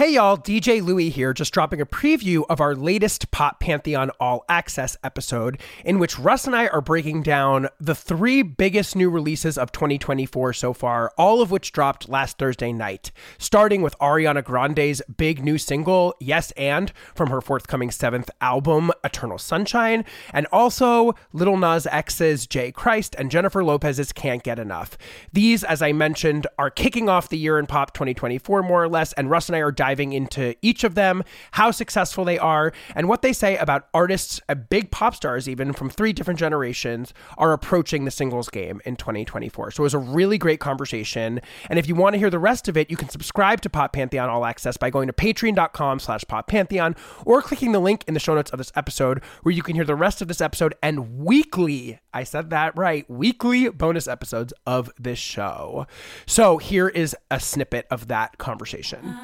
Hey y'all, DJ Louie here, just dropping a preview of our latest Pop Pantheon All Access episode, in which Russ and I are breaking down the three biggest new releases of 2024 so far, all of which dropped last Thursday night. Starting with Ariana Grande's big new single, Yes and, from her forthcoming seventh album, Eternal Sunshine, and also Lil Nas X's J. Christ and Jennifer Lopez's Can't Get Enough. These, as I mentioned, are kicking off the year in pop 2024, more or less, and Russ and I are diving into each of them, how successful they are, and what they say about artists, uh, big pop stars even from three different generations, are approaching the singles game in 2024. So it was a really great conversation. And if you want to hear the rest of it, you can subscribe to Pop Pantheon All Access by going to patreon.com slash Pop Pantheon or clicking the link in the show notes of this episode where you can hear the rest of this episode and weekly, I said that right, weekly bonus episodes of this show. So here is a snippet of that conversation.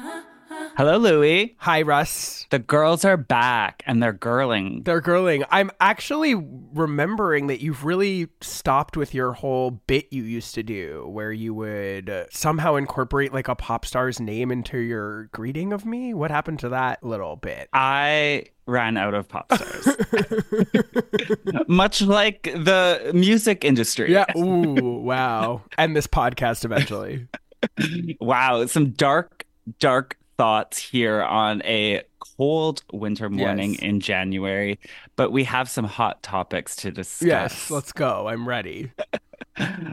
Hello, Louie. Hi, Russ. The girls are back and they're girling. They're girling. I'm actually remembering that you've really stopped with your whole bit you used to do where you would uh, somehow incorporate like a pop star's name into your greeting of me. What happened to that little bit? I ran out of pop stars. Much like the music industry. Yeah. Ooh, wow. And this podcast eventually. wow. Some dark, dark thoughts here on a cold winter morning Yes. in January, but we have some hot topics to discuss. Yes, let's go. I'm ready.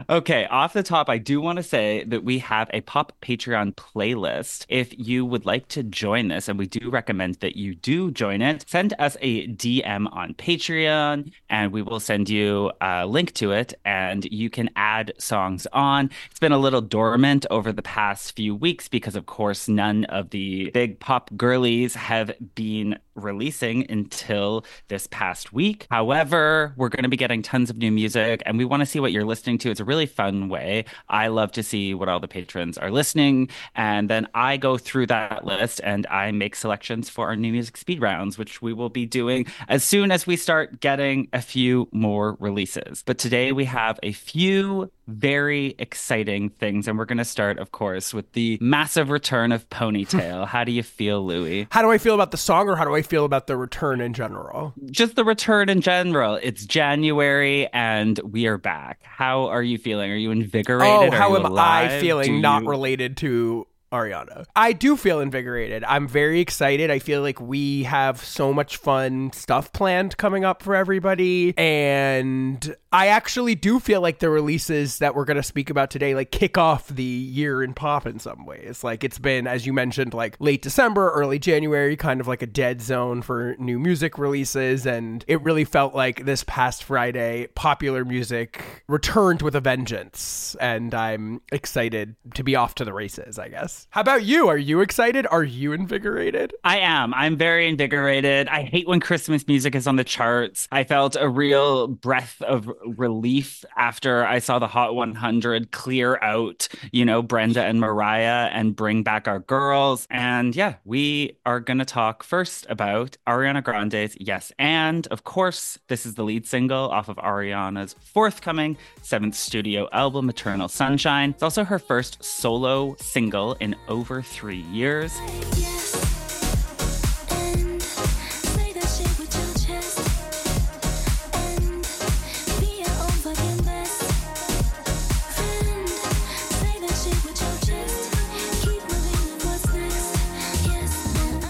Okay, off the top, I do want to say that we have a pop Patreon playlist. If you would like to join this, and we do recommend that you do join it, send us a DM on Patreon and we will send you a link to it and you can add songs on. It's been a little dormant over the past few weeks because, of course, none of the big pop girlies have been releasing until this past week. However, we're going to be getting tons of new music and we want to see what you're listening to. It's a really fun way. I love to see what all the patrons are listening. And then I go through that list and I make selections for our new music speed rounds, which we will be doing as soon as we start getting a few more releases. But today we have a few very exciting things. And we're going to start, of course, with the massive return of Ponytail. How do you feel, Louie? How do I feel about the song or how do I feel about the return in general? just the return in general. It's January and we are back. How are you feeling? Are you invigorated? Oh, how you am alive? I feeling Do not related to Ariana? I do feel invigorated. I'm very excited. I feel like we have so much fun stuff planned coming up for everybody. And I actually do feel like the releases that we're going to speak about today like kick off the year in pop in some ways. Like it's been, as you mentioned, like late December, early January, kind of like a dead zone for new music releases. And it really felt like this past Friday, popular music returned with a vengeance. And I'm excited to be off to the races, I guess. How about you? Are you excited? Are you invigorated? I am. I'm very invigorated. I hate when Christmas music is on the charts. I felt a real breath of relief after I saw the Hot 100 clear out, you know, Brenda and Mariah and bring back our girls. And yeah, we are going to talk first about Ariana Grande's Yes and. Of course, this is the lead single off of Ariana's forthcoming seventh studio album, Eternal Sunshine. It's also her first solo single in over three years.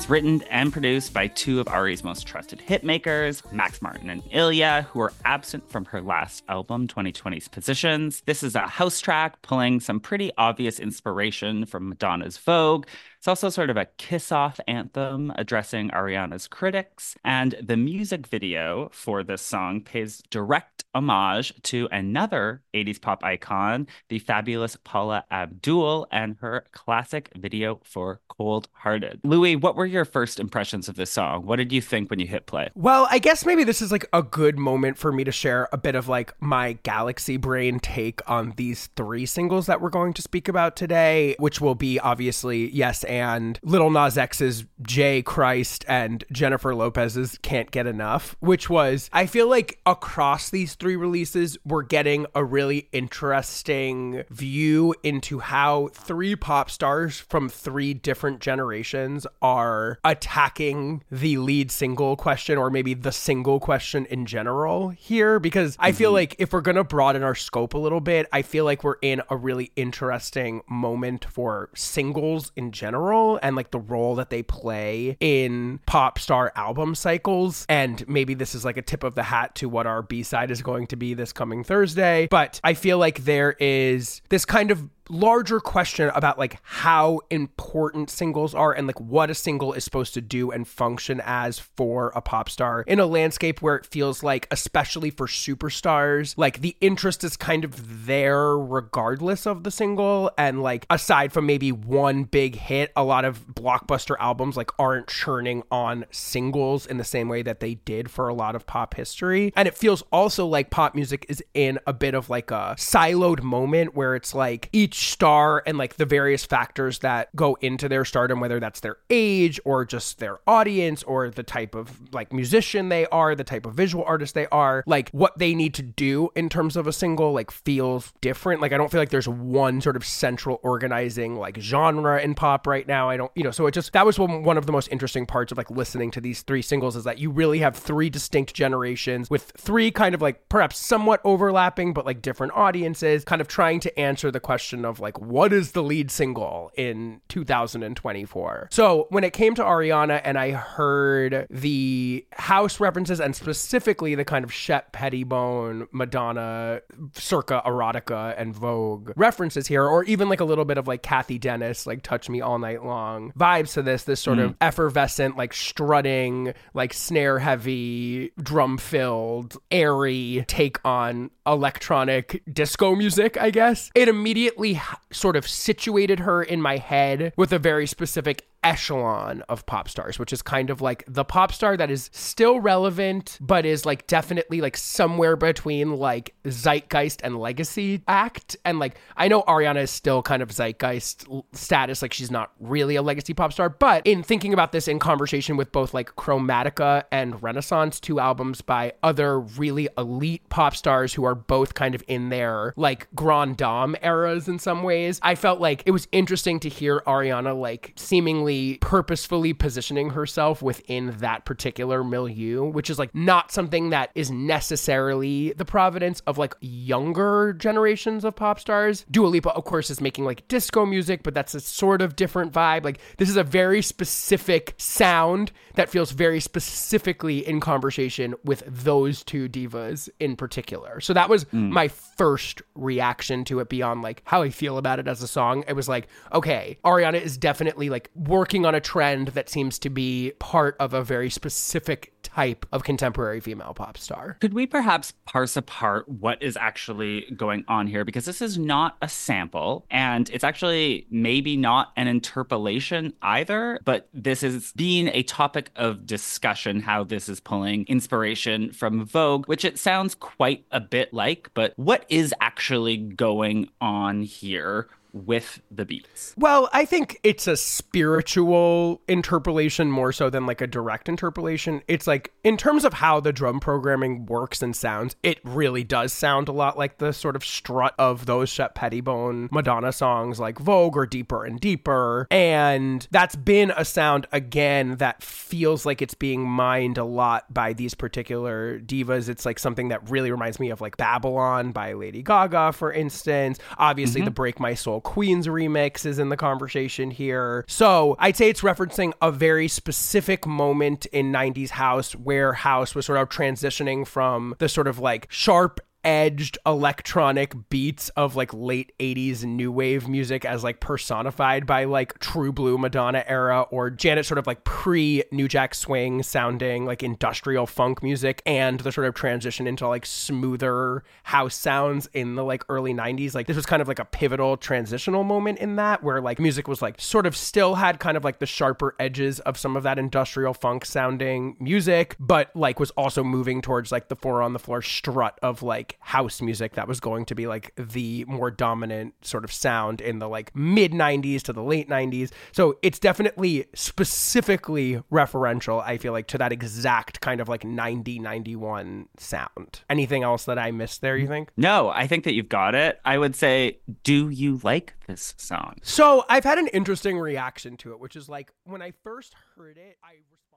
Written and produced by two of Ari's most trusted hitmakers, Max Martin and Ilya, who are absent from her last album, 2020's Positions. This is a house track pulling some pretty obvious inspiration from Madonna's Vogue. It's also sort of a kiss off anthem addressing Ariana's critics. And the music video for this song pays direct homage to another 80s pop icon, the fabulous Paula Abdul, and her classic video for Cold Hearted. Louie, what were your first impressions of this song? What did you think when you hit play? Well, I guess maybe this is like a good moment for me to share a bit of like my galaxy brain take on these three singles that we're going to speak about today, which will be obviously Yes and Lil Nas X's J Christ and Jennifer Lopez's Can't Get Enough, which was I feel like across these three releases, we're getting a really interesting view into how three pop stars from three different generations are attacking the lead single question or maybe the single question in general here. Because I feel mm-hmm. like if we're going to broaden our scope a little bit, I feel like we're in a really interesting moment for singles in general and like the role that they play in pop star album cycles. And maybe this is like a tip of the hat to what our B side is going to be this coming Thursday. But I feel like there is this kind of larger question about like how important singles are and like what a single is supposed to do and function as for a pop star in a landscape where it feels like especially for superstars like the interest is kind of there regardless of the single. And like aside from maybe one big hit a lot of blockbuster albums like aren't churning on singles in the same way that they did for a lot of pop history. And it feels also like pop music is in a bit of like a siloed moment where it's like each star and like the various factors that go into their stardom, whether that's their age or just their audience or the type of like musician they are, the type of visual artist they are, like what they need to do in terms of a single, like feels different. Like I don't feel like there's one sort of central organizing like genre in pop right now. I don't, you know, so it just that was one, one of the most interesting parts of like listening to these three singles is that you really have three distinct generations with three kind of like perhaps somewhat overlapping, but like different audiences, kind of trying to answer the question of like what is the lead single in 2024 so when it came to ariana and i heard the house references and specifically the kind of shep pettibone madonna circa erotica and vogue references here or even like a little bit of like Cathy Dennis like touch me all night long vibes to this this sort of mm. effervescent like strutting like snare heavy drum filled airy take on electronic disco music i guess. It immediately sort of situated her in my head with a very specific echelon of pop stars, which is kind of like the pop star that is still relevant, but is like definitely like somewhere between like zeitgeist and legacy act. And like, I know Ariana is still kind of zeitgeist status, like she's not really a legacy pop star, but in thinking about this in conversation with both like Chromatica and Renaissance, two albums by other really elite pop stars who are both kind of in their like grand dame eras in some ways, I felt like it was interesting to hear Ariana like seemingly purposefully positioning herself within that particular milieu, which is like not something that is necessarily the providence of like younger generations of pop stars. Dua Lipa, of course, is making like disco music, but that's a sort of different vibe. Like this is a very specific sound that feels very specifically in conversation with those two divas in particular. So that was hmm. my first reaction to it beyond like how I feel about it as a song. It was like, okay, Ariana is definitely like working on a trend that seems to be part of a very specific type of contemporary female pop star. Could we perhaps parse apart what is actually going on here? Because this is not a sample, and it's actually maybe not an interpolation either, but this is being a topic of discussion how this is pulling inspiration from Vogue, which it sounds quite a bit like. But what is actually going on here? With the beats. Well, I think it's a spiritual interpolation more so than like a direct interpolation. It's like, in terms of how the drum programming works and sounds, it really does sound a lot like the sort of strut of those Shep Pettibone Madonna songs like Vogue or Deeper and Deeper. And that's been a sound, again, that feels like it's being mined a lot by these particular divas. It's like something that really reminds me of like Babylon by Lady Gaga, for instance. Obviously, mm-hmm. the Break My Soul Queens remix is in the conversation here. So I'd say it's referencing a very specific moment in 90s house where house was sort of transitioning from the sort of like sharp edged electronic beats of like late 80s new wave music as like personified by like true blue madonna era or janet sort of like pre new jack swing sounding like industrial funk music and the sort of transition into like smoother house sounds in the like early 90s like this was kind of like a pivotal transitional moment in that where like music was like sort of still had kind of like the sharper edges of some of that industrial funk sounding music but like was also moving towards like the four on the floor strut of like like house music that was going to be like the more dominant sort of sound in the like mid 90s to the late 90s. So it's definitely specifically referential, I feel like, to that exact kind of like 90 91 sound. Anything else that I missed there, you think? No, I think that you've got it. I would say, do you like this song? So I've had an interesting reaction to it, which is like when I first heard it, I responded.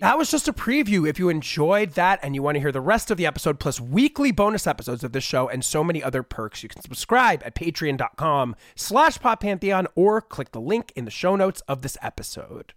That was just a preview. If you enjoyed that and you want to hear the rest of the episode, plus weekly bonus episodes of this show and so many other perks, you can subscribe at patreon.com slash poppantheon or click the link in the show notes of this episode.